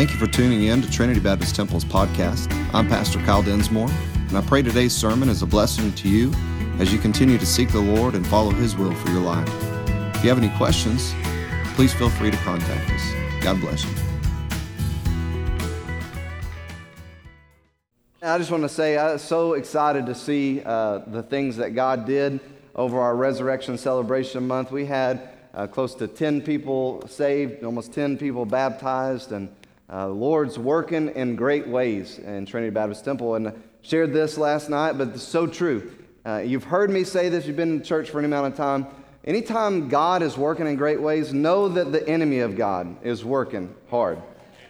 Thank you for tuning in to Trinity Baptist Temple's podcast. I'm Pastor Kyle Densmore, and I pray today's sermon is a blessing to you as you continue to seek the Lord and follow His will for your life. If you have any questions, please feel free to contact us. God bless you. I just want to say I'm so excited to see uh, the things that God did over our resurrection celebration month. We had uh, close to 10 people saved, almost 10 people baptized, and uh, the Lord's working in great ways in Trinity Baptist Temple. And shared this last night, but it's so true. Uh, you've heard me say this, you've been in church for any amount of time. Anytime God is working in great ways, know that the enemy of God is working hard.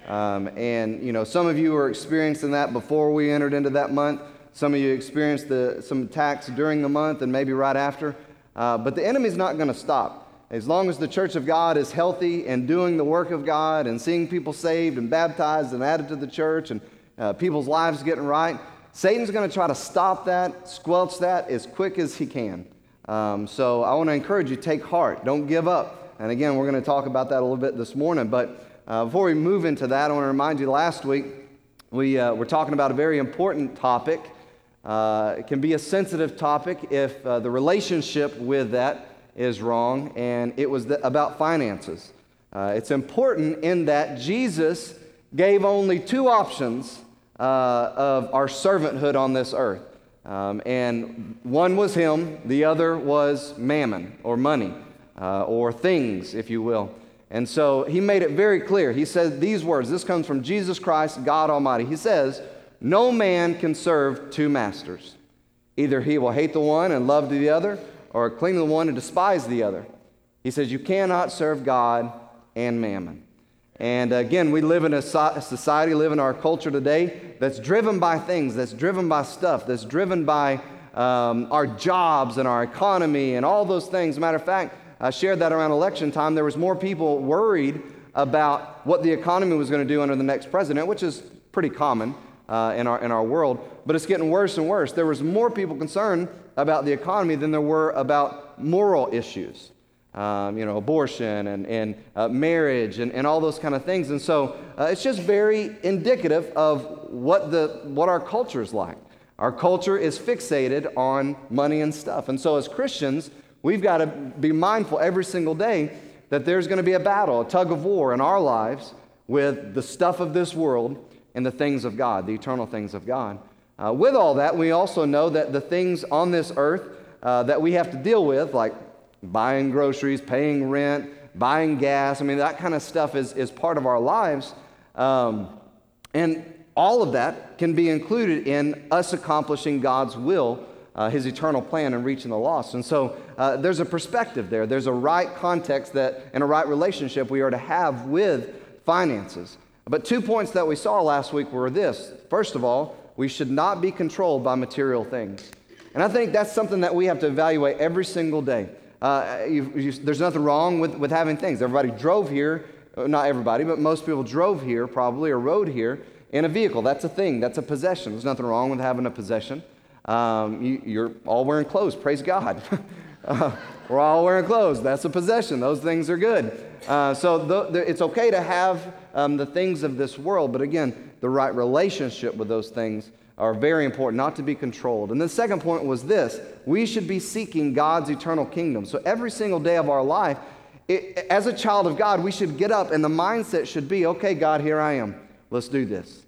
Um, and, you know, some of you were experiencing that before we entered into that month. Some of you experienced the, some attacks during the month and maybe right after. Uh, but the enemy's not going to stop. As long as the church of God is healthy and doing the work of God and seeing people saved and baptized and added to the church and uh, people's lives getting right, Satan's going to try to stop that, squelch that as quick as he can. Um, so I want to encourage you take heart, don't give up. And again, we're going to talk about that a little bit this morning. But uh, before we move into that, I want to remind you last week we uh, were talking about a very important topic. Uh, it can be a sensitive topic if uh, the relationship with that is wrong, and it was the, about finances. Uh, it's important in that Jesus gave only two options uh, of our servanthood on this earth. Um, and one was him, the other was mammon or money uh, or things, if you will. And so he made it very clear. He said these words this comes from Jesus Christ, God Almighty. He says, No man can serve two masters. Either he will hate the one and love the other, or cling to the one and despise the other. He says, You cannot serve God and mammon. And again, we live in a society, live in our culture today that's driven by things, that's driven by stuff, that's driven by um, our jobs and our economy and all those things. Matter of fact, I shared that around election time. There was more people worried about what the economy was going to do under the next president, which is pretty common uh, in, our, in our world. But it's getting worse and worse. There was more people concerned about the economy than there were about moral issues. Um, you know, abortion and, and uh, marriage and, and all those kind of things. And so uh, it's just very indicative of what, the, what our culture is like. Our culture is fixated on money and stuff. And so as Christians, We've got to be mindful every single day that there's going to be a battle, a tug of war in our lives with the stuff of this world and the things of God, the eternal things of God. Uh, with all that, we also know that the things on this earth uh, that we have to deal with, like buying groceries, paying rent, buying gas, I mean, that kind of stuff is, is part of our lives. Um, and all of that can be included in us accomplishing God's will uh, his eternal plan and reaching the lost. And so uh, there's a perspective there. There's a right context that and a right relationship we are to have with finances. But two points that we saw last week were this. First of all, we should not be controlled by material things. And I think that's something that we have to evaluate every single day. Uh, you, you, there's nothing wrong with, with having things. Everybody drove here, uh, not everybody, but most people drove here probably or rode here in a vehicle. That's a thing, that's a possession. There's nothing wrong with having a possession. Um, you, are all wearing clothes, praise God. uh, we're all wearing clothes. That's a possession. Those things are good. Uh, so it's okay to have um, the things of this world, but again, the right relationship with those things are very important, not to be controlled. And the second point was this we should be seeking God's eternal kingdom. So every single day of our life, it, as a child of God, we should get up and the mindset should be okay, God, here I am. Let's do this.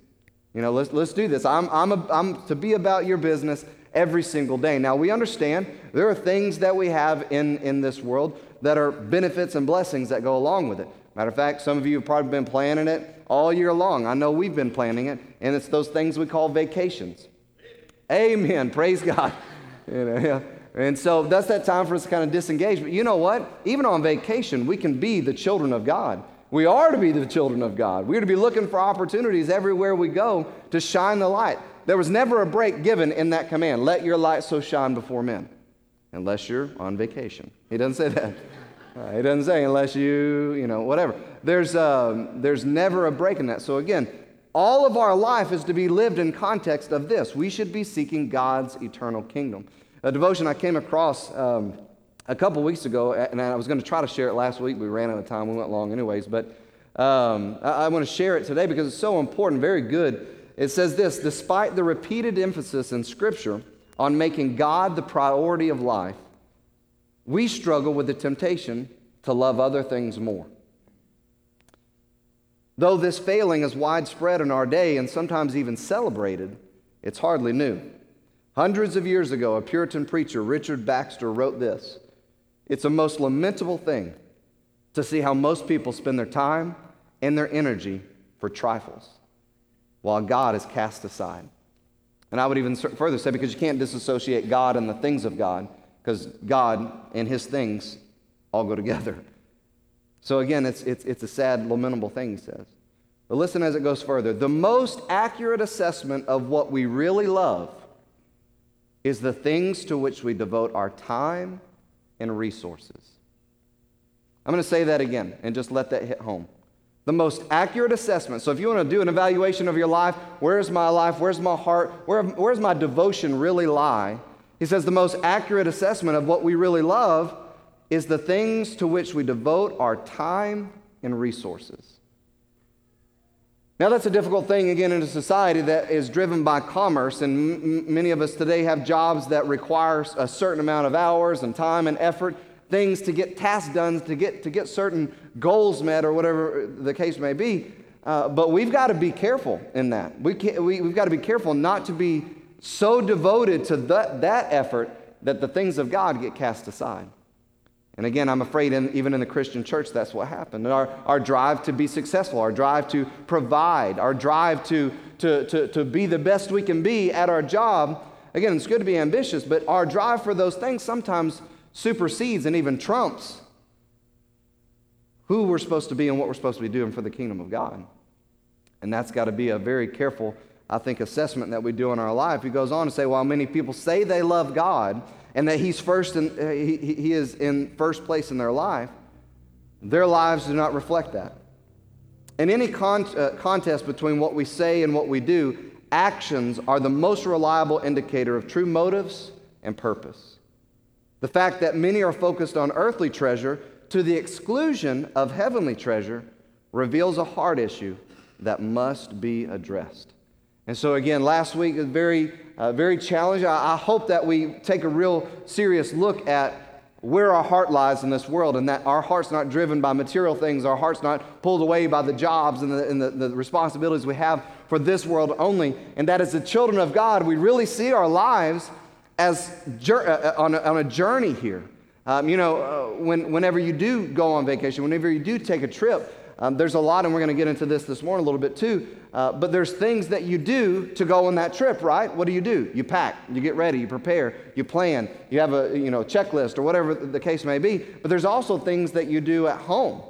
You know, let's, let's do this. I'm, I'm, a, I'm to be about your business every single day. Now, we understand there are things that we have in, in this world that are benefits and blessings that go along with it. Matter of fact, some of you have probably been planning it all year long. I know we've been planning it, and it's those things we call vacations. Amen. Praise God. You know, yeah. And so that's that time for us to kind of disengage. But you know what? Even on vacation, we can be the children of God. We are to be the children of God. We are to be looking for opportunities everywhere we go to shine the light. There was never a break given in that command let your light so shine before men, unless you're on vacation. He doesn't say that. Uh, he doesn't say unless you, you know, whatever. There's, um, there's never a break in that. So again, all of our life is to be lived in context of this. We should be seeking God's eternal kingdom. A devotion I came across a couple weeks ago, and I was going to try to share it last week. We ran out of time. We went long anyways. But Um, I, I want to share it today because it's so important, very good. It says this Despite the repeated emphasis in Scripture on making God the priority of life, we struggle with the temptation to love other things more. Though this failing is widespread in our day and sometimes even celebrated, it's hardly new. Hundreds of years ago, a Puritan preacher, Richard Baxter, wrote this It's a most lamentable thing to see how most people spend their time and their energy for trifles, while God is cast aside. And I would even further say, because you can't disassociate God and the things of God, because God and his things all go together. So again, it's, it's, it's a sad, lamentable thing, he says. But listen as it goes further. The most accurate assessment of what we really love is the things to which we devote our time and resources. I'm going to say that again and just let that hit home. The most accurate assessment. So, if you want to do an evaluation of your life, where's my life? Where's my heart? Where, where's my devotion really lie? He says the most accurate assessment of what we really love is the things to which we devote our time and resources. Now, that's a difficult thing, again, in a society that is driven by commerce, and m- many of us today have jobs that require a certain amount of hours and time and effort, things to get tasks done, to get, to get certain goals met, or whatever the case may be. Uh, but we've got to be careful in that. We, we, we've got to be careful not to be so devoted to that, that effort that the things of God get cast aside. And again, I'm afraid in, even in the Christian church, that's what happened. Our, our drive to be successful, our drive to provide, our drive to, to, to, to be the best we can be at our job. Again, it's good to be ambitious, but our drive for those things sometimes supersedes and even trumps who we're supposed to be and what we're supposed to be doing for the kingdom of God. And that's got to be a very careful, I think, assessment that we do in our life. He goes on to say, while many people say they love God, and that he's first in, uh, he, he is in first place in their life, their lives do not reflect that. In any con- uh, contest between what we say and what we do, actions are the most reliable indicator of true motives and purpose. The fact that many are focused on earthly treasure to the exclusion of heavenly treasure reveals a heart issue that must be addressed. And so, again, last week was very, uh, very challenging. I, I hope that we take a real serious look at where our heart lies in this world and that our heart's not driven by material things, our heart's not pulled away by the jobs and the, and the, the responsibilities we have for this world only, and that as the children of God, we really see our lives as uh, uh, on, a, on a journey here. Um, you know, uh, when, whenever you do go on vacation, whenever you do take a trip, um, there's a lot, and we're going to get into this this morning a little bit too. Uh, but there's things that you do to go on that trip, right? What do you do? You pack, you get ready, you prepare, you plan, you have a you know checklist or whatever the case may be. But there's also things that you do at home.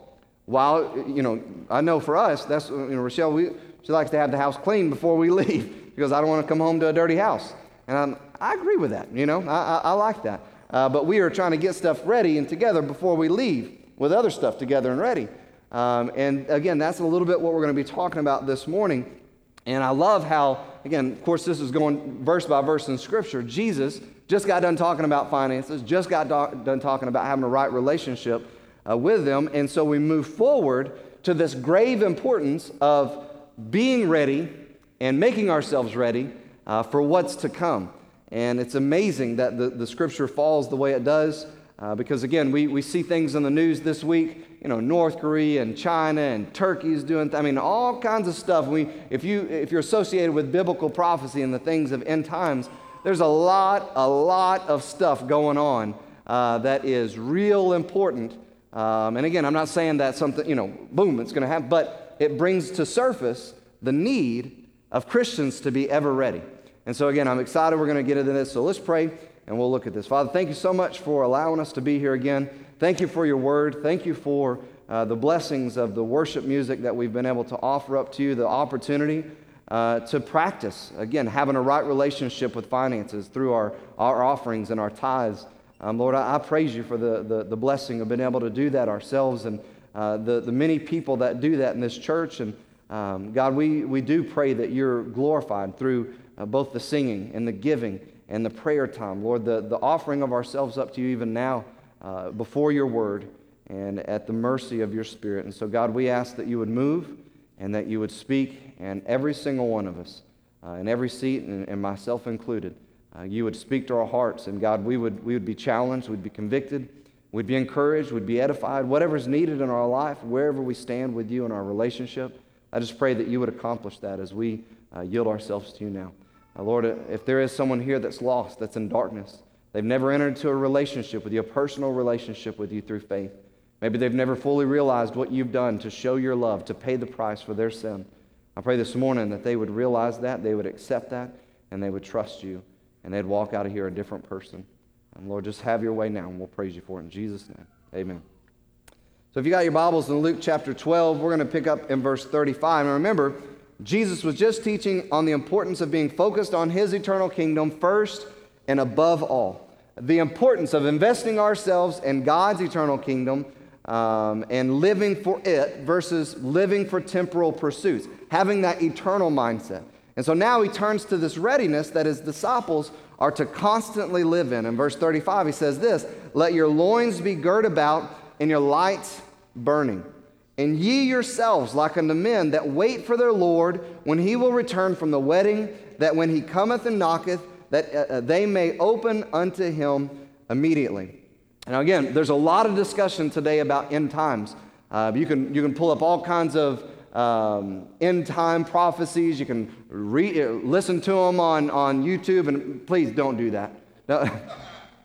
While you know, I know for us, that's you know, Rochelle. We, she likes to have the house clean before we leave because I don't want to come home to a dirty house. And I'm, i agree with that. You know, I, I, I like that. Uh, but we are trying to get stuff ready and together before we leave with other stuff together and ready. Um, and again, that's a little bit what we're going to be talking about this morning. And I love how, again, of course, this is going verse by verse in Scripture. Jesus just got done talking about finances, just got do- done talking about having a right relationship uh, with them. And so we move forward to this grave importance of being ready and making ourselves ready uh, for what's to come. And it's amazing that the, the Scripture falls the way it does. Uh, because again, we, we see things in the news this week, you know, North Korea and China and Turkey is doing, th- I mean, all kinds of stuff. We, if, you, if you're associated with biblical prophecy and the things of end times, there's a lot, a lot of stuff going on uh, that is real important. Um, and again, I'm not saying that something, you know, boom, it's going to happen, but it brings to surface the need of Christians to be ever ready. And so, again, I'm excited we're going to get into this. So let's pray and we'll look at this. Father, thank you so much for allowing us to be here again. Thank you for your word. Thank you for uh, the blessings of the worship music that we've been able to offer up to you, the opportunity uh, to practice, again, having a right relationship with finances through our, our offerings and our tithes. Um, Lord, I, I, praise you for the, the, the, blessing of being able to do that ourselves and uh, the, the many people that do that in this church. And um, God, we, we do pray that you're glorified through uh, both the singing and the giving and the prayer time. Lord, the, the offering of ourselves up to you even now uh, before your word. and at the mercy of your Spirit. And so, God, we ask that you would move and that you would speak, and every single one of us, uh, in every seat, and, and myself included, uh, you would speak to our hearts. And God, we would, we would be challenged, we'd be convicted, we'd be encouraged, we'd be edified, whatever's needed in our life, wherever we stand with you in our relationship. I just pray that you would accomplish that as we uh, yield ourselves to you now. Uh, Lord, if there is someone here that's lost, that's in darkness, they've never entered into a relationship with you, a personal relationship with you through faith. Maybe they've never fully realized what you've done to show your love, to pay the price for their sin. I pray this morning that they would realize that, they would accept that, and they would trust you, and they'd walk out of here a different person. And Lord, just have your way now, and we'll praise you for it in Jesus' name. Amen. So if you got your Bibles in Luke chapter 12, we're going to pick up in verse 35. And remember, Jesus was just teaching on the importance of being focused on his eternal kingdom first and above all. The importance of investing ourselves in God's eternal kingdom um, and living for it versus living for temporal pursuits, having that eternal mindset. And so now he turns to this readiness that his disciples are to constantly live in. In verse 35, he says this Let your loins be girt about and your lights burning. And ye yourselves, like unto men that wait for their Lord when he will return from the wedding, that when he cometh and knocketh, that uh, uh they may open unto him immediately. Now, again, there's a lot of discussion today about end times. Uh, you, can, you can pull up all kinds of um, end time prophecies. You can re- uh, listen to them on, on YouTube, and please don't do that.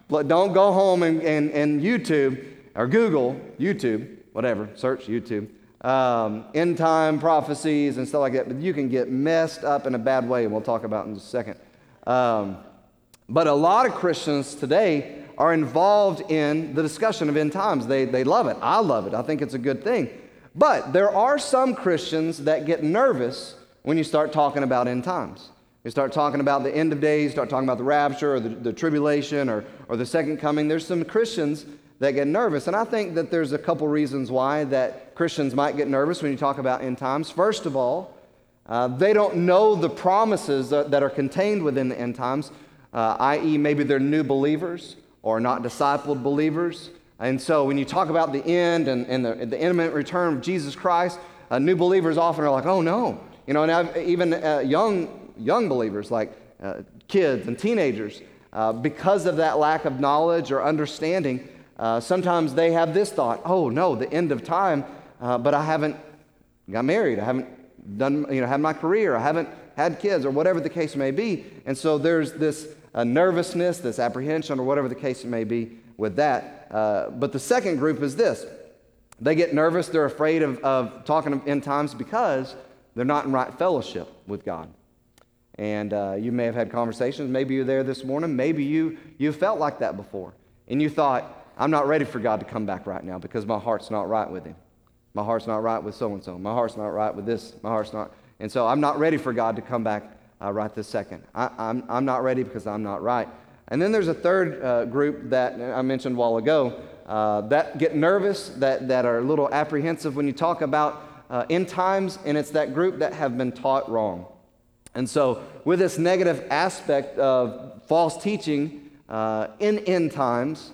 don't go home and, and, and YouTube or Google YouTube, whatever, search YouTube, um, end time prophecies and stuff like that. But you can get messed up in a bad way, and we'll talk about in just a second. Um, but a lot of Christians today are involved in the discussion of end times. They, they love it. I love it. I think it's a good thing. But there are some Christians that get nervous when you start talking about end times. You start talking about the end of days, start talking about the rapture or the, the tribulation or, or the second coming. There's some Christians that get nervous. And I think that there's a couple reasons why that Christians might get nervous when you talk about end times. First of all, uh, they don't know the promises that, are contained within the end times, uh, i.e., maybe they're new believers or not discipled believers. And so when you talk about the end and, and the, the imminent return of Jesus Christ, uh, new believers often are like, oh no. You know, and even uh, young, young believers, like uh, kids and teenagers, uh, because of that lack of knowledge or understanding, uh, sometimes they have this thought, oh no, the end of time, uh, but I haven't got married, I haven't done, you know, had my career, I haven't had kids, or whatever the case may be. And so there's this uh, nervousness, this apprehension, or whatever the case may be with that. Uh, but the second group is this they get nervous, they're afraid of, of talking in times because they're not in right fellowship with God. And uh, you may have had conversations. Maybe you're there this morning. Maybe you, you felt like that before. And you thought, I'm not ready for God to come back right now because my heart's not right with Him. My heart's not right with so and so. My heart's not right with this. My heart's not. And so I'm not ready for God to come back uh, right this second. I, am I'm, I'm not ready because I'm not right. And then there's a third uh, group that I mentioned a while ago uh, that get nervous, that, that are a little apprehensive when you talk about uh, end times, and it's that group that have been taught wrong. And so, with this negative aspect of false teaching uh, in end times,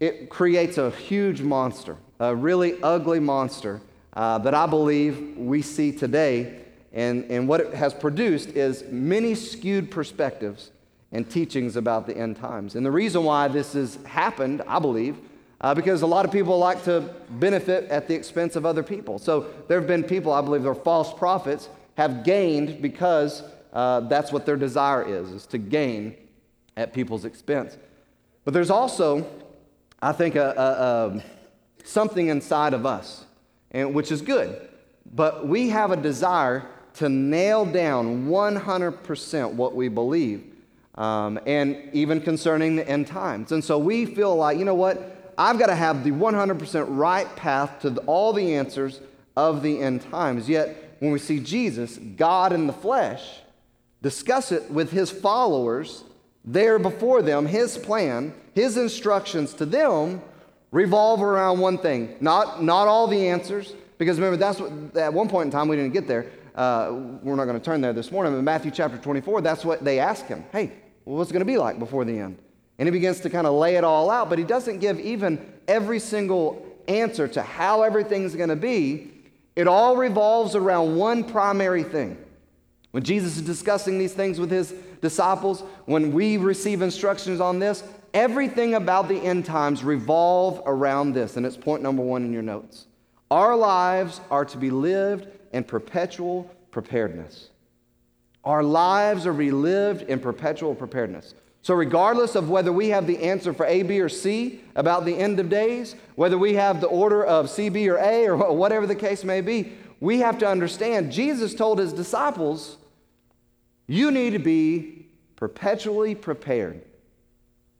it creates a huge monster, a really ugly monster uh, that I believe we see today and, and what it has produced is many skewed perspectives and teachings about the end times. And the reason why this has happened, I believe, uh, because a lot of people like to benefit at the expense of other people. So there have been people, I believe, they're false prophets, have gained because uh, that's what their desire is, is to gain at people's expense. But there's also, I think, a, a, a, something inside of us, and, which is good. But we have a desire to nail down 100% what we believe, um, and even concerning the end times. And so we feel like, you know what? I've got to have the 100% right path to all the answers of the end times. Yet, when we see Jesus, God in the flesh, discuss it with his followers there before them, his plan, his instructions to them revolve around one thing. Not, not all the answers, because remember, that's what, at one point in time we didn't get there. Uh, we're not going to turn there this morning, but Matthew chapter 24, that's what they ask him. Hey, what's it going to be like before the end? And he begins to kind of lay it all out, but he doesn't give even every single answer to how everything's going to be. It all revolves around one primary thing. When Jesus is discussing these things with his disciples, when we receive instructions on this, everything about the end times revolve around this. And it's point number one in your notes. Our lives are to be lived in perpetual preparedness. Our lives are relived in perpetual preparedness. So, regardless of whether we have the answer for A, B, or C about the end of days, whether we have the order of C, B, or A, or whatever the case may be, we have to understand Jesus told his disciples, You need to be perpetually prepared.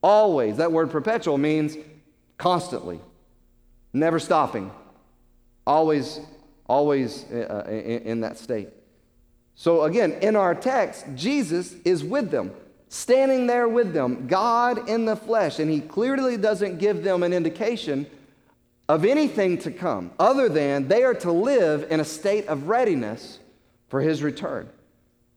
Always. That word perpetual means constantly, never stopping, always, always uh, uh in, in that state. So, again, in our text, Jesus is with them standing there with them, God in the flesh, and he clearly doesn't give them an indication of anything to come other than they are to live in a state of readiness for his return.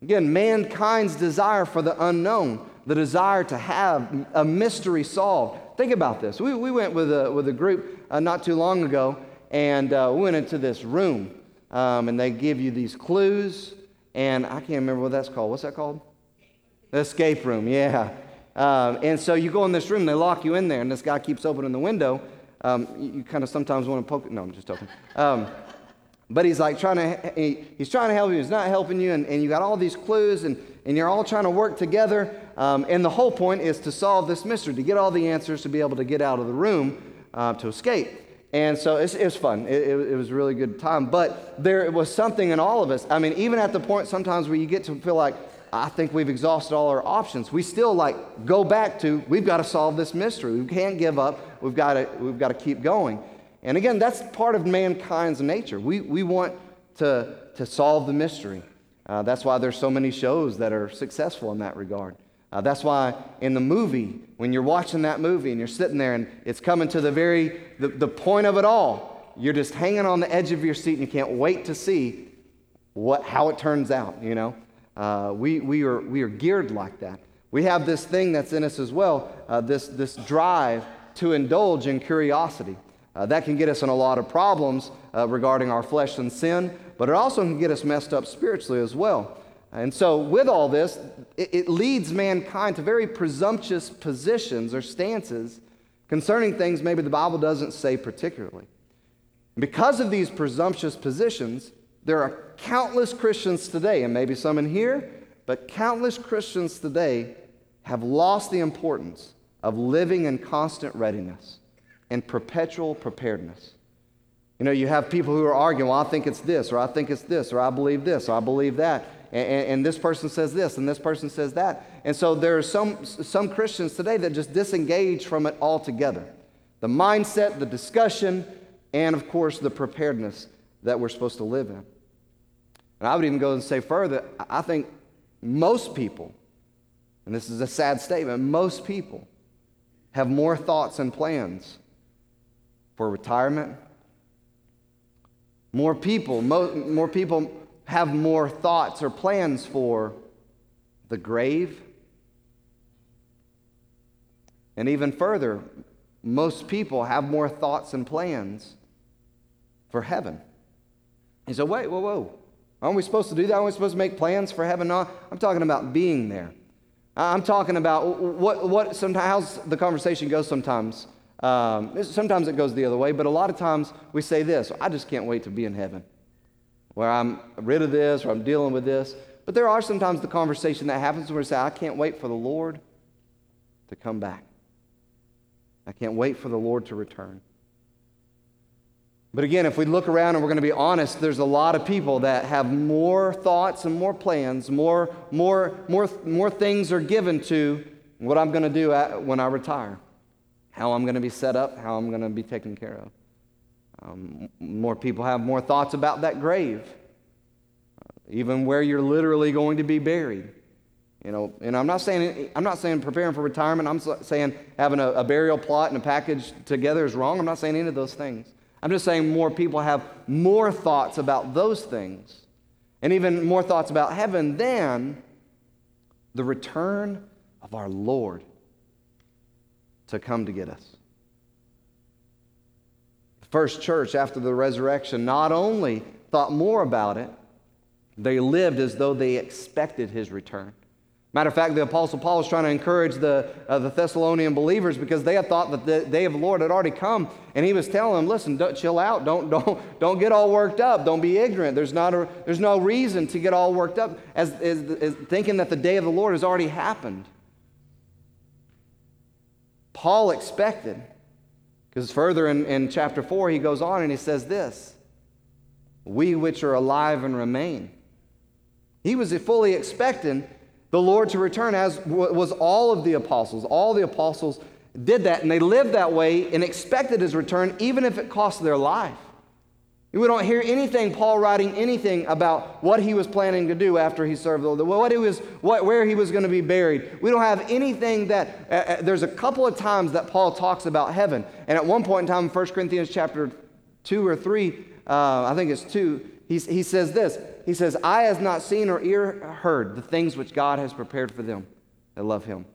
Again, mankind's desire for the unknown, the desire to have a mystery solved. Think about this. We, we went with a, with a group uh, not too long ago, and uh, we went into this room, um, and they give you these clues, and I can't remember what that's called. What's that called? The escape room, yeah. Um, and so you go in this room, they lock you in there, and this guy keeps opening the window. Um, you, you kind of sometimes want to poke. No, I'm just joking. But he's like trying to, he, he's trying to help you. He's not helping you, and, and you got all these clues, and, and you're all trying to work together. Um, and the whole point is to solve this mystery, to get all the answers, to be able to get out of the room uh, to escape. And so it was fun. It, it, it, was a really good time. But there was something in all of us. I mean, even at the point sometimes where you get to feel like, I think we've exhausted all our options. We still like go back to we've got to solve this mystery. We can't give up. We've got to we've got to keep going. And again, that's part of mankind's nature. We we want to to solve the mystery. Uh, that's why there's so many shows that are successful in that regard. Uh, that's why in the movie, when you're watching that movie and you're sitting there and it's coming to the very the, the point of it all, you're just hanging on the edge of your seat and you can't wait to see what how it turns out. You know. Uh, we, we, are, we are geared like that. We have this thing that's in us as well, uh, this, this drive to indulge in curiosity. Uh, that can get us in a lot of problems uh, regarding our flesh and sin, but it also can get us messed up spiritually as well. And so, with all this, it, it leads mankind to very presumptuous positions or stances concerning things maybe the Bible doesn't say particularly. Because of these presumptuous positions, there are countless Christians today, and maybe some in here, but countless Christians today have lost the importance of living in constant readiness and perpetual preparedness. You know, you have people who are arguing, well, I think it's this, or I think it's this, or I believe this, or I believe that. And, and, and this person says this, and this person says that. And so there are some, some Christians today that just disengage from it altogether. The mindset, the discussion, and of course, the preparedness that we're supposed to live in. And I would even go and say further, I think most people, and this is a sad statement, most people have more thoughts and plans for retirement. More people, mo- more people have more thoughts or plans for the grave. And even further, most people have more thoughts and plans for heaven. He said, wait, whoa, whoa. Aren't we supposed to do that? Aren't we supposed to make plans for heaven? No, I'm talking about being there. I'm talking about what, what sometimes, the conversation goes sometimes. Um, sometimes it goes the other way, but a lot of times we say this I just can't wait to be in heaven, where I'm rid of this or I'm dealing with this. But there are sometimes the conversation that happens where we say, I can't wait for the Lord to come back. I can't wait for the Lord to return. But again, if we look around and we're going to be honest, there's a lot of people that have more thoughts and more plans, more, more, more, more things are given to what I'm going to do when I retire, how I'm going to be set up, how I'm going to be taken care of. Um, more people have more thoughts about that grave, even where you're literally going to be buried. You know, and I'm not saying I'm not saying preparing for retirement. I'm saying having a, a burial plot and a package together is wrong. I'm not saying any of those things. I'm just saying more people have more thoughts about those things and even more thoughts about heaven than the return of our Lord. To come to get us. The first church after the resurrection not only thought more about it, they lived as though they expected his return. Matter of fact, the Apostle Paul was trying to encourage the, uh, the Thessalonian believers because they had thought that the day of the Lord had already come. And he was telling them, listen, don't, chill out. Don't, don't, don't get all worked up. Don't be ignorant. There's, not a, there's no reason to get all worked up as, as, as thinking that the day of the Lord has already happened. Paul expected, because further in, in chapter 4, he goes on and he says this We which are alive and remain. He was fully expecting the Lord to return, as was all of the apostles. All the apostles did that, and they lived that way and expected his return, even if it cost their life. We don't hear anything, Paul writing anything about what he was planning to do after he served the Lord, what he was, what, where he was going to be buried. We don't have anything that, uh, uh, there's a couple of times that Paul talks about heaven. And at one point in time, in 1 Corinthians chapter 2 or 3, uh, I think it's 2, he, he says this He says, Eye has not seen or ear heard the things which God has prepared for them that love him.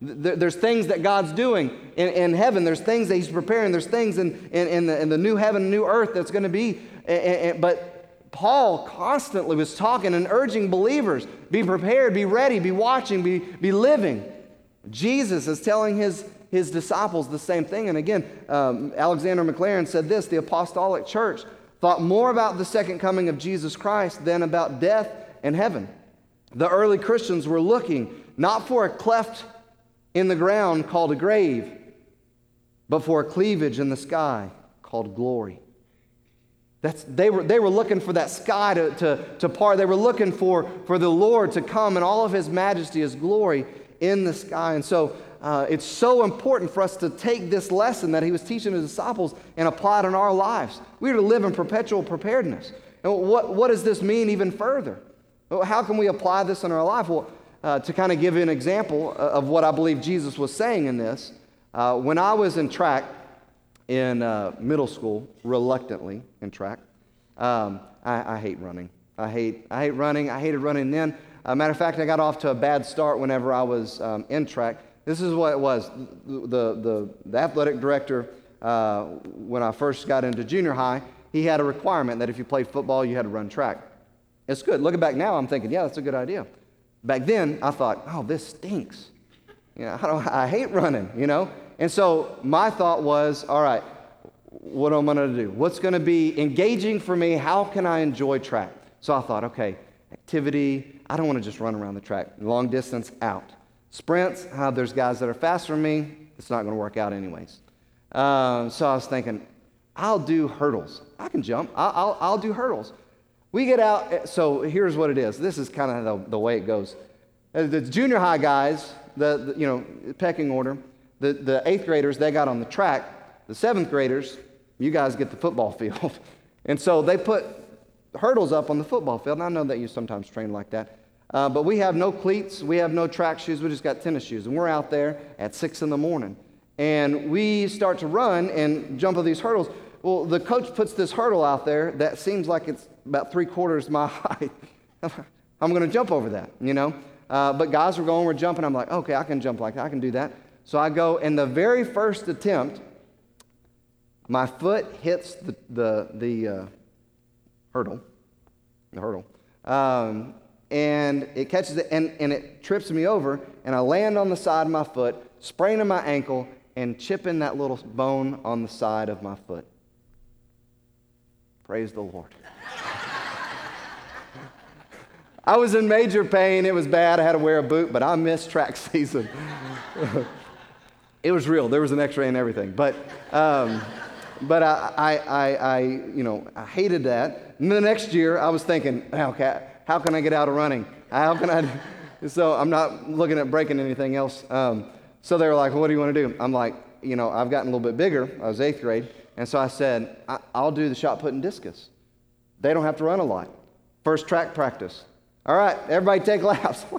There's things that God's doing in, in, heaven. There's things that He's preparing. There's things in, in, in, the, in the new heaven, new earth that's going to be. But Paul constantly was talking and urging believers be prepared, be ready, be watching, be, be living. Jesus is telling his, his disciples the same thing. And again, um, Alexander Maclaren said this the apostolic church thought more about the second coming of Jesus Christ than about death and heaven. The early Christians were looking not for a cleft in the ground called a grave, but for a cleavage in the sky called glory. That's, they, were, they were looking for that sky to, to, to part. They were looking for, for the Lord to come and all of his majesty, his glory in the sky. And so uh, it's so important for us to take this lesson that he was teaching his disciples and apply it in our lives. We are to live in perpetual preparedness. And what, what does this mean even further? How can we apply this in our life? Well, uh, to kind of give you an example of what I believe Jesus was saying in this, uh, when I was in track in uh, middle school, reluctantly in track, um, I, I, hate running. I hate, I hate running. I hated running then. Uh, matter of fact, I got off to a bad start whenever I was um, in track. This is what it was. The, the, the athletic director, uh, when I first got into junior high, he had a requirement that if you played football, you had to run track. It's good. Looking back now, I'm thinking, yeah, that's a good idea. Back then, I thought, oh, this stinks. You know, I, don't, I hate running, you know? And so my thought was, all right, what am I going to do? What's going to be engaging for me? How can I enjoy track? So I thought, okay, activity. I don't want to just run around the track. Long distance, out. Sprints, uh, there's guys that are faster than me. It's not going to work out anyways. Um, so I was thinking, I'll do hurdles. I can jump. I'll, I'll, I'll do hurdles. We get out, eh, so here's what it is. This is kind of the, the way it goes. Uh, the junior high guys, the, the, you know, pecking order, the, the eighth graders, they got on the track. The seventh graders, you guys get the football field. and so they put hurdles up on the football field. And I know that you sometimes train like that. Uh, but we have no cleats, we have no track shoes, we just got tennis shoes. And we're out there at six in the morning. And we start to run and jump over these hurdles. Well, the coach puts this hurdle out there that seems like it's about three quarters my height. I'm going to jump over that, you know? Uh, but guys were going, we're jumping. I'm like, okay, I can jump like that. I can do that. So I go, and the very first attempt, my foot hits the, the, the uh, hurdle, the hurdle. Um, and it catches it and, and it trips me over and i land on the side of my foot spraining my ankle and chipping that little bone on the side of my foot praise the lord i was in major pain it was bad i had to wear a boot but i missed track season it was real there was an x-ray and everything but um, but I, I, I, I, you know i hated that and the next year i was thinking okay how can I get out of running? How can I? so I'm not looking at breaking anything else. Um, so they were like, well, what do you want to do? I'm like, you know, I've gotten a little bit bigger. I was eighth grade. And so I said, I- will do the shot put and discus. They don't have to run a lot. First track practice. All right, everybody take laps.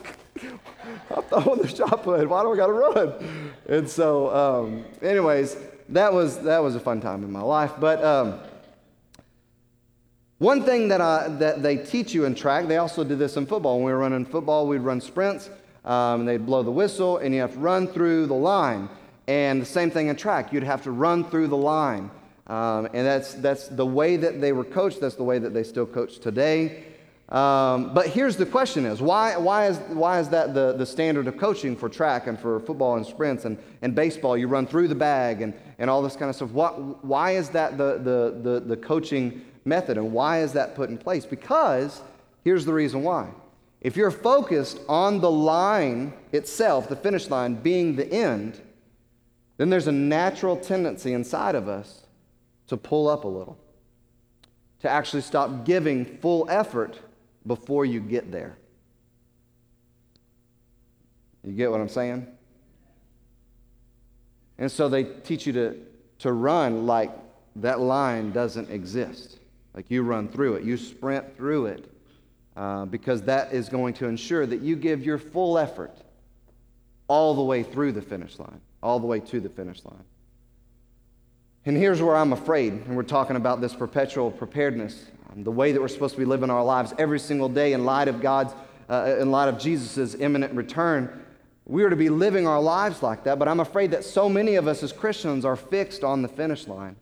I'm throwing the shot put. Why do I got to run? And so, um, anyways, that was that was a fun time in my life. But um, one thing that, I, that they teach you in track, they also did this in football. When we were running football, we'd run sprints, um, and they'd blow the whistle, and you have to run through the line. And the same thing in track. You'd have to run through the line. Um, and that's, that's the way that they were coached. That's the way that they still coach today. Um, but here's the question is, why, why, is, why is that the, the standard of coaching for track and for football and sprints and, and baseball? You run through the bag and, and all this kind of stuff. What, why is that the, the, the, the coaching method and why is that put in place? Because here's the reason why. If you're focused on the line itself, the finish line being the end, then there's a natural tendency inside of us to pull up a little, to actually stop giving full effort before you get there. You get what I'm saying? And so they teach you to, to run like that line doesn't exist. Like you run through it, you sprint through it, uh, because that is going to ensure that you give your full effort all the way through the finish line, all the way to the finish line. And here's where I'm afraid, and we're talking about this perpetual preparedness, the way that we're supposed to be living our lives every single day in light of God's, uh, in light of Jesus' imminent return. We are to be living our lives like that, but I'm afraid that so many of us as Christians are fixed on the finish line.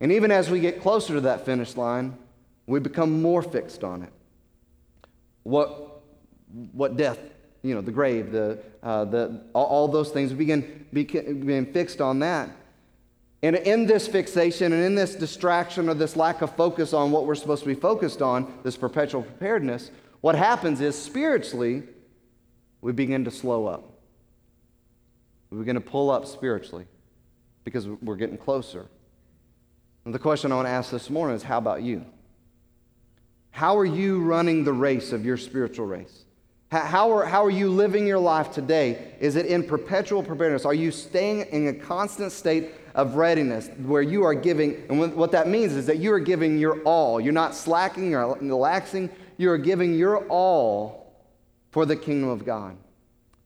And even as we get closer to that finish line, we become more fixed on it. What, what death, you know, the grave, the, uh, the, all, all those things, we begin, begin fixed on that. And in this fixation and in this distraction or this lack of focus on what we're supposed to be focused on, this perpetual preparedness, what happens is spiritually, we begin to slow up. We begin to pull up spiritually because we're getting closer. And the question I want to ask this morning is how about you? How are you running the race of your spiritual race? How are, how are you living your life today? Is it in perpetual preparedness? Are you staying in a constant state of readiness where you are giving, and what that means is that you are giving your all. You're not slacking or relaxing, you are giving your all for the kingdom of God.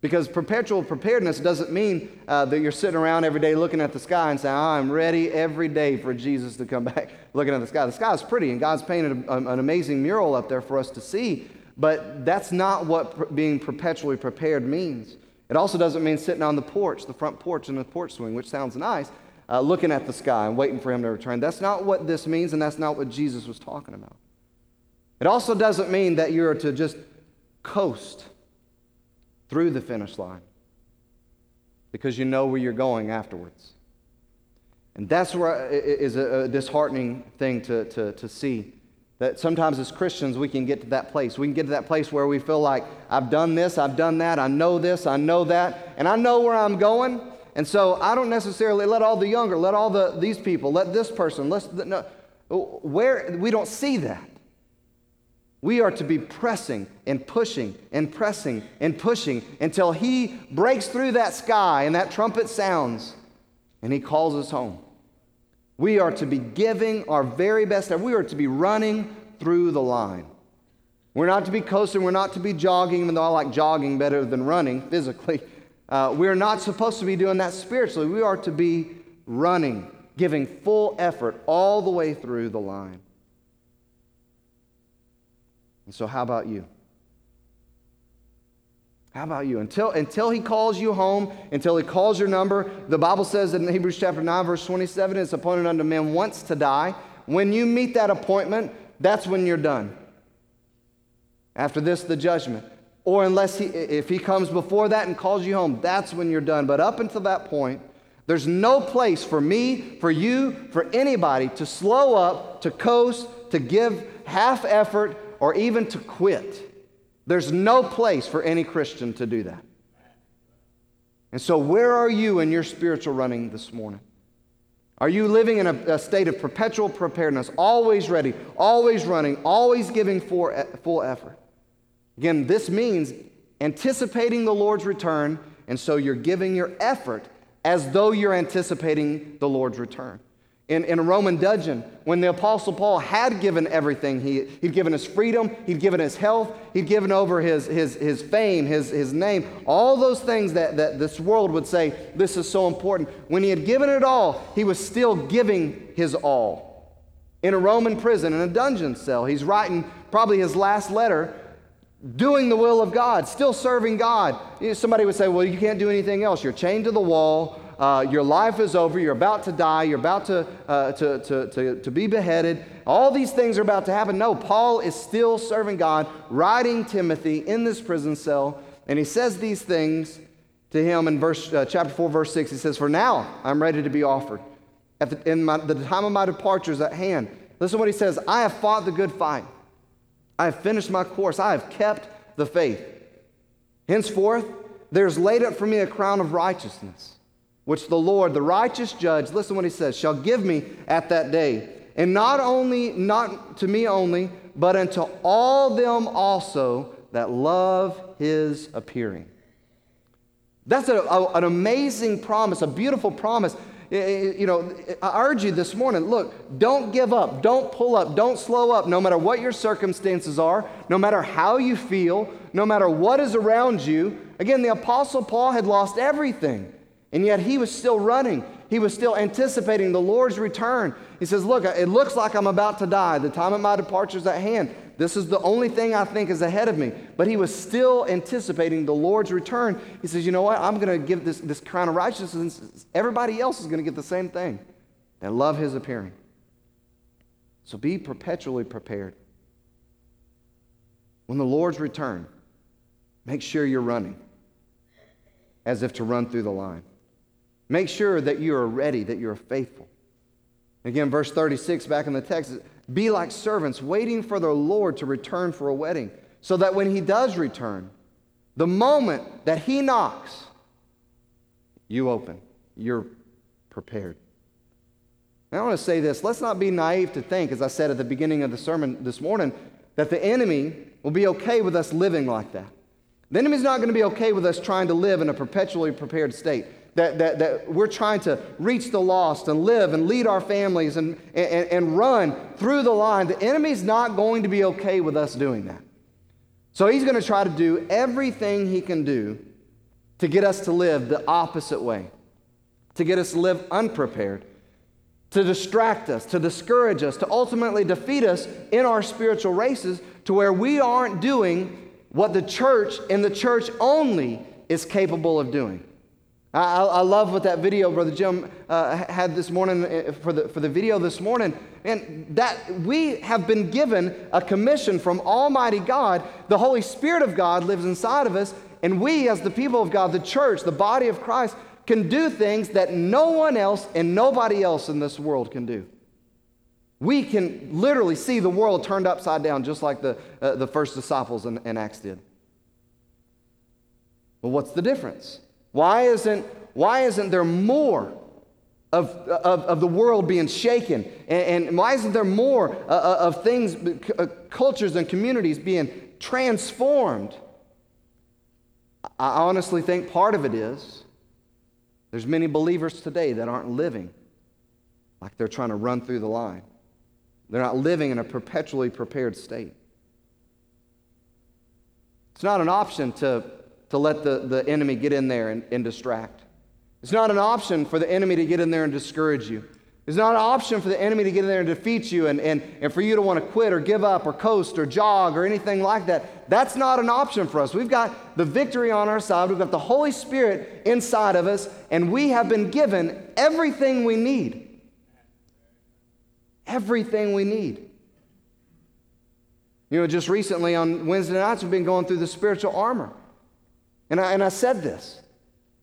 Because perpetual preparedness doesn't mean uh, that you're sitting around every day looking at the sky and saying, oh, I'm ready every day for Jesus to come back looking at the sky. The sky is pretty, and God's painted a, an amazing mural up there for us to see. But that's not what being perpetually prepared means. It also doesn't mean sitting on the porch, the front porch in the porch swing, which sounds nice, uh, looking at the sky and waiting for him to return. That's not what this means, and that's not what Jesus was talking about. It also doesn't mean that you're to just coast through the finish line because you know where you're going afterwards. And that's where is a, disheartening thing to, to, to see. That sometimes as Christians, we can get to that place. We can get to that place where we feel like, I've done this, I've done that, I know this, I know that, and I know where I'm going. And so I don't necessarily let all the younger, let all the, these people, let this person, let's, no, where, we don't see that. We are to be pressing and pushing and pressing and pushing until He breaks through that sky and that trumpet sounds and He calls us home. We are to be giving our very best. We are to be running through the line. We're not to be coasting. We're not to be jogging, even though I like jogging better than running physically. Uh, we're not supposed to be doing that spiritually. We are to be running, giving full effort all the way through the line. And so, how about you? How about you? Until, until he calls you home, until he calls your number, the Bible says in Hebrews chapter 9, verse 27, it's appointed unto men once to die. When you meet that appointment, that's when you're done. After this, the judgment. Or unless he, if he comes before that and calls you home, that's when you're done. But up until that point, there's no place for me, for you, for anybody to slow up, to coast, to give half effort, or even to quit. There's no place for any Christian to do that. And so, where are you in your spiritual running this morning? Are you living in a, a state of perpetual preparedness, always ready, always running, always giving full effort? Again, this means anticipating the Lord's return, and so you're giving your effort as though you're anticipating the Lord's return in, in a Roman dungeon when the Apostle Paul had given everything. He, he'd given his freedom, he'd given his health, he'd given over his, his, his fame, his, his name, all those things that, that this world would say, this is so important. When he had given it all, he was still giving his all. In a Roman prison, in a dungeon cell, he's writing probably his last letter doing the will of God, still serving God. Somebody would say, Well, you can't do anything else. You're chained to the wall uh, your life is over, you're about to die, you're about to, uh, to, to, to, to be beheaded. All these things are about to happen. No, Paul is still serving God, writing Timothy in this prison cell, and he says these things to him in verse, uh, chapter 4, verse 6. He says, For now I'm ready to be offered. At the, in my, the time of my departure is at hand. Listen to what he says I have fought the good fight, I have finished my course, I have kept the faith. Henceforth, there's laid up for me a crown of righteousness, which the Lord, the righteous judge, listen what he says, shall give me at that day. And not only, not to me only, but unto all them also that love his appearing. That's a, a, an amazing promise, a beautiful promise. Eh, eh, you know, I urge you this morning look, don't give up, don't pull up, don't slow up, no matter what your circumstances are, no matter how you feel, no matter what is around you. Again, the Apostle Paul had lost everything, and yet he was still running. He was still anticipating the Lord's return. He says, Look, it looks like I'm about to die. The time of my departure is at hand. This is the only thing I think is ahead of me. But he was still anticipating the Lord's return. He says, You know what? I'm going to give this, this crown of righteousness. Everybody else is going to get the same thing and love his appearing. So be perpetually prepared. When the Lord's return, make sure you're running as if to run through the line. Make sure that you are ready, that you are faithful. Again, verse 36 back in the text be like servants waiting for their Lord to return for a wedding, so that when he does return, the moment that he knocks, you open. You're prepared. I want to say this let's not be naive to think, as I said at the beginning of the sermon this morning, that the enemy will be okay with us living like that. The enemy's not going to be okay with us trying to live in a perpetually prepared state that, that, that we're trying to reach the lost and live and lead our families and, and, and run through the line, the enemy's not going to be okay with us doing that. So he's going to try to do everything he can do to get us to live the opposite way, to get us to live unprepared, to distract us, to discourage us, to ultimately defeat us in our spiritual races to where we aren't doing what the church and the church only is capable of doing. I, I, love what that video Brother Jim uh, had this morning uh, for the, for the video this morning. And that we have been given a commission from Almighty God. The Holy Spirit of God lives inside of us. And we, as the people of God, the church, the body of Christ, can do things that no one else and nobody else in this world can do. We can literally see the world turned upside down, just like the, uh, the first disciples in, in Acts did. Well, what's the difference? Why isn't, why isn't there more of, of, of the world being shaken? And, and why isn't there more uh, uh of things, uh, cultures and communities being transformed? I honestly think part of it is there's many believers today that aren't living like they're trying to run through the line. They're not living in a perpetually prepared state. It's not an option to to let the, the enemy get in there and, and distract. It's not an option for the enemy to get in there and discourage you. It's not an option for the enemy to get in there and defeat you and, and, and for you to want to quit or give up or coast or jog or anything like that. That's not an option for us. We've got the victory on our side. We've got the Holy Spirit inside of us, and we have been given everything we need. Everything we need. You know, just recently on Wednesday nights, we've been going through the spiritual armor. And I, and I said this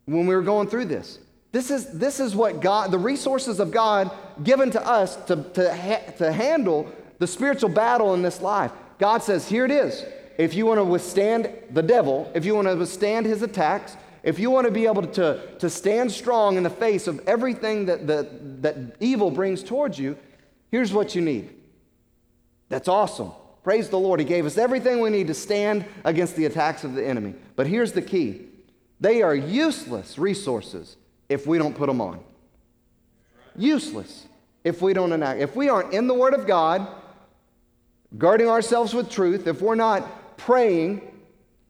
when we were going through this. This is, this is what God, the resources of God given to us to, to, ha- to handle the spiritual battle in this life. God says, here it is. If you want to withstand the devil, if you want to withstand his attacks, if you want to be able to, to stand strong in the face of everything that, that, that evil brings towards you, here's what you need. That's awesome. Praise the Lord. He gave us everything we need to stand against the attacks of the enemy. But here's the key they are useless resources if we don't put them on. Useless if we don't enact. If we aren't in the Word of God, guarding ourselves with truth, if we're not praying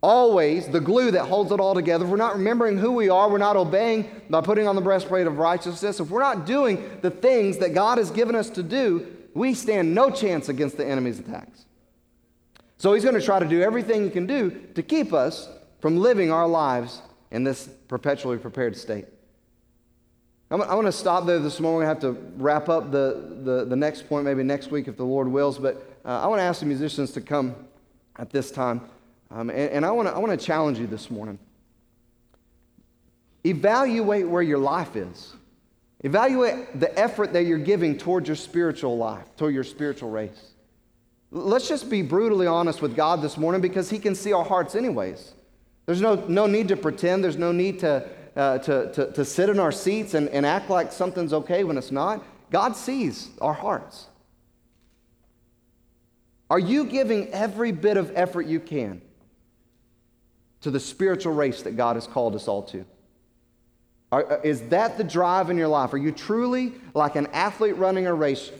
always, the glue that holds it all together, if we're not remembering who we are, we're not obeying by putting on the breastplate of righteousness, if we're not doing the things that God has given us to do, we stand no chance against the enemy's attacks. So he's going to try to do everything he can do to keep us from living our lives in this perpetually prepared state. I'm, I'm going to stop there this morning. To have to wrap up the, the, the, next point maybe next week if the Lord wills. But uh, I want to ask the musicians to come at this time. Um, and, and I want to I want to challenge you this morning. Evaluate where your life is. Evaluate the effort that you're giving toward your spiritual life, toward your spiritual race. Let's just be brutally honest with God this morning because He can see our hearts, anyways. There's no, no need to pretend, there's no need to, uh, to, to, to, sit in our seats and, and act like something's okay when it's not. God sees our hearts. Are you giving every bit of effort you can to the spiritual race that God has called us all to? Are, uh, is that the drive in your life? Are you truly like an athlete running a race?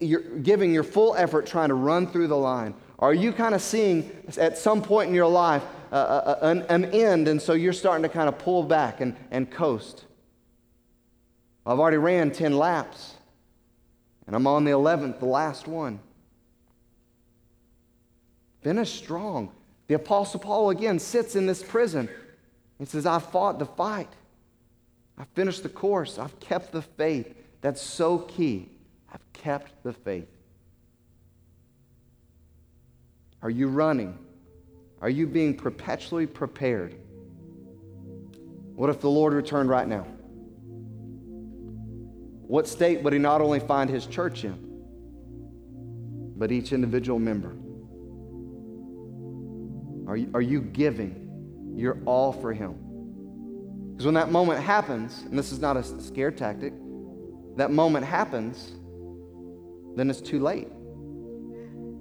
You're giving your full effort trying to run through the line. Are you kind of seeing at some point in your life uh, uh, uh, an, an, end, and so you're starting to kind of pull back and, and coast? I've already ran 10 laps, and I'm on the 11th, the last one. Finish strong. The Apostle Paul again sits in this prison. He says, I fought the fight. I finished the course. I've kept the faith. That's so key. I've kept the faith. Are you running? Are you being perpetually prepared? What if the Lord returned right now? What state would he not only find his church in, but each individual member? Are you, are you giving your all for him? Because when that moment happens, and this is not a scare tactic, that moment happens, then it's too late.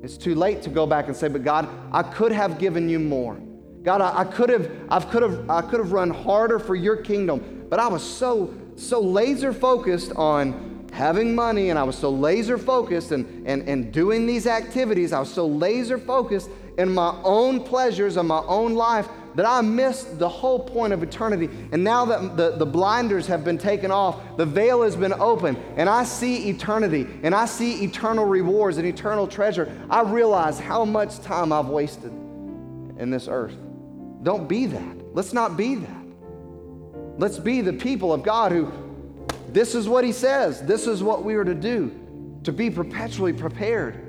It's too late to go back and say, but God, I could have given you more. God, I, I could have, I could have, I could have run harder for your kingdom, but I was so, so laser focused on having money and I was so laser focused and, and, and doing these activities. I was so laser focused in my own pleasures and my own life that I missed the whole point of eternity. And now that the, the blinders have been taken off, the veil has been opened, and I see eternity, and I see eternal rewards and eternal treasure, I realize how much time I've wasted in this earth. Don't be that. Let's not be that. Let's be the people of God who, this is what He says, this is what we are to do, to be perpetually prepared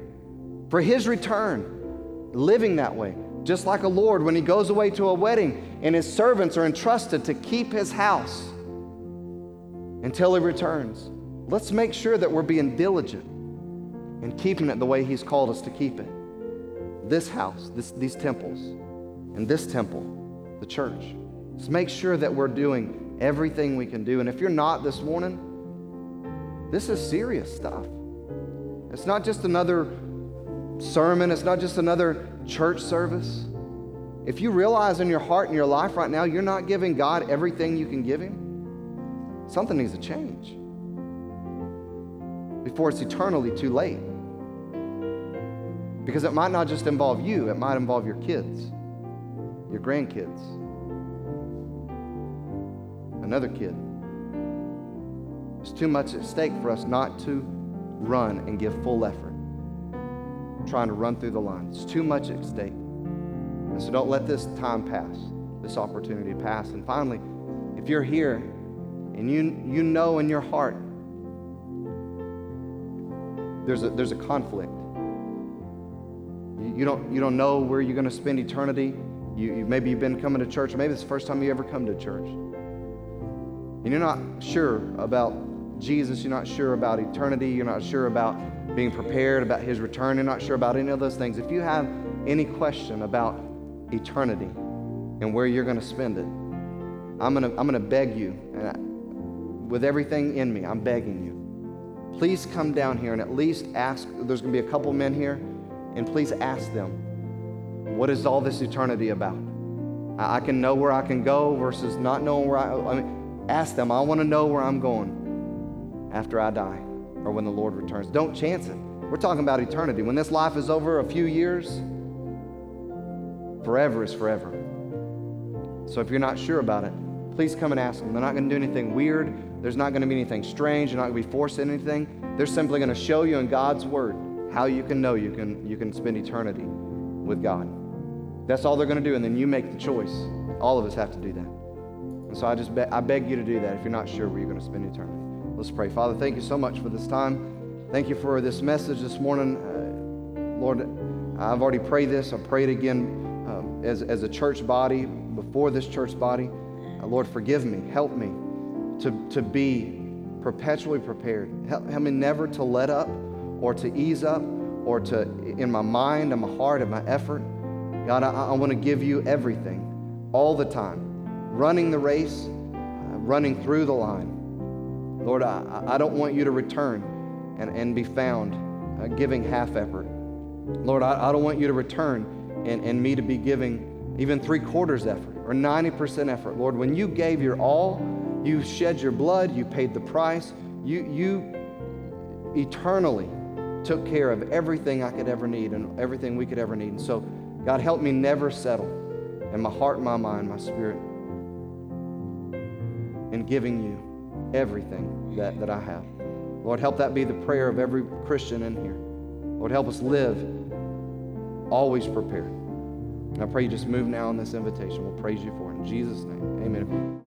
for His return, living that way. Just like a Lord, when he goes away to a wedding and his servants are entrusted to keep his house until he returns. Let's make sure that we're being diligent in keeping it the way he's called us to keep it. This house, this, these temples, and this temple, the church. Let's make sure that we're doing everything we can do. And if you're not this morning, this is serious stuff. It's not just another sermon, it's not just another church service, if you realize in your heart and your life right now you're not giving God everything you can give Him, something needs to change before it's eternally too late. Because it might not just involve you, it might involve your kids, your grandkids, another kid. It's too much at stake for us not to run and give full effort trying to run through the line. It's too much at stake. And so don't let this time pass, this opportunity pass. And finally, if you're here and you, you know in your heart there's a, there's a conflict, you, you, don't, you don't know where you're going to spend eternity. You, you, maybe you've been coming to church, or maybe it's the first time you ever come to church. And you're not sure about Jesus, you're not sure about eternity, you're not sure about being prepared about his return, you're not sure about any of those things. If you have any question about eternity and where you're going to spend it, I'm going to I'm going to beg you, and I, with everything in me, I'm begging you. Please come down here and at least ask. There's going to be a couple men here, and please ask them, what is all this eternity about? I, I can know where I can go versus not knowing where I. I mean, ask them. I want to know where I'm going after I die or when the Lord returns. Don't chance it. We're talking about eternity. When this life is over, a few years, forever is forever. So if you're not sure about it, please come and ask them. They're not going to do anything weird. There's not going to be anything strange. You're not going to be forced into anything. They're simply going to show you in God's Word how you can know you can, you can spend eternity with God. That's all they're going to do, and then you make the choice. All of us have to do that. And so I just be- I beg you to do that if you're not sure where you're going to spend eternity. Let's pray. Father, thank you so much for this time. Thank you for this message this morning. Uh, Lord, I've already prayed this. I prayed again um, as, as a church body, before this church body. Uh, Lord, forgive me. Help me to, to be perpetually prepared. Help, help me never to let up or to ease up or to, in my mind and my heart and my effort. God, I, I want to give you everything all the time, running the race, uh, running through the line. Lord, I, I don't want you to return and, and be found uh, giving half effort. Lord, I, I don't want you to return and, and me to be giving even three quarters effort or 90% effort. Lord, when you gave your all, you shed your blood, you paid the price, you, you eternally took care of everything I could ever need and everything we could ever need. And so, God, help me never settle in my heart, my mind, my spirit in giving you everything that, that I have. Lord, help that be the prayer of every Christian in here. Lord, help us live always prepared. And I pray you just move now in this invitation. We'll praise you for it. In Jesus' name, amen.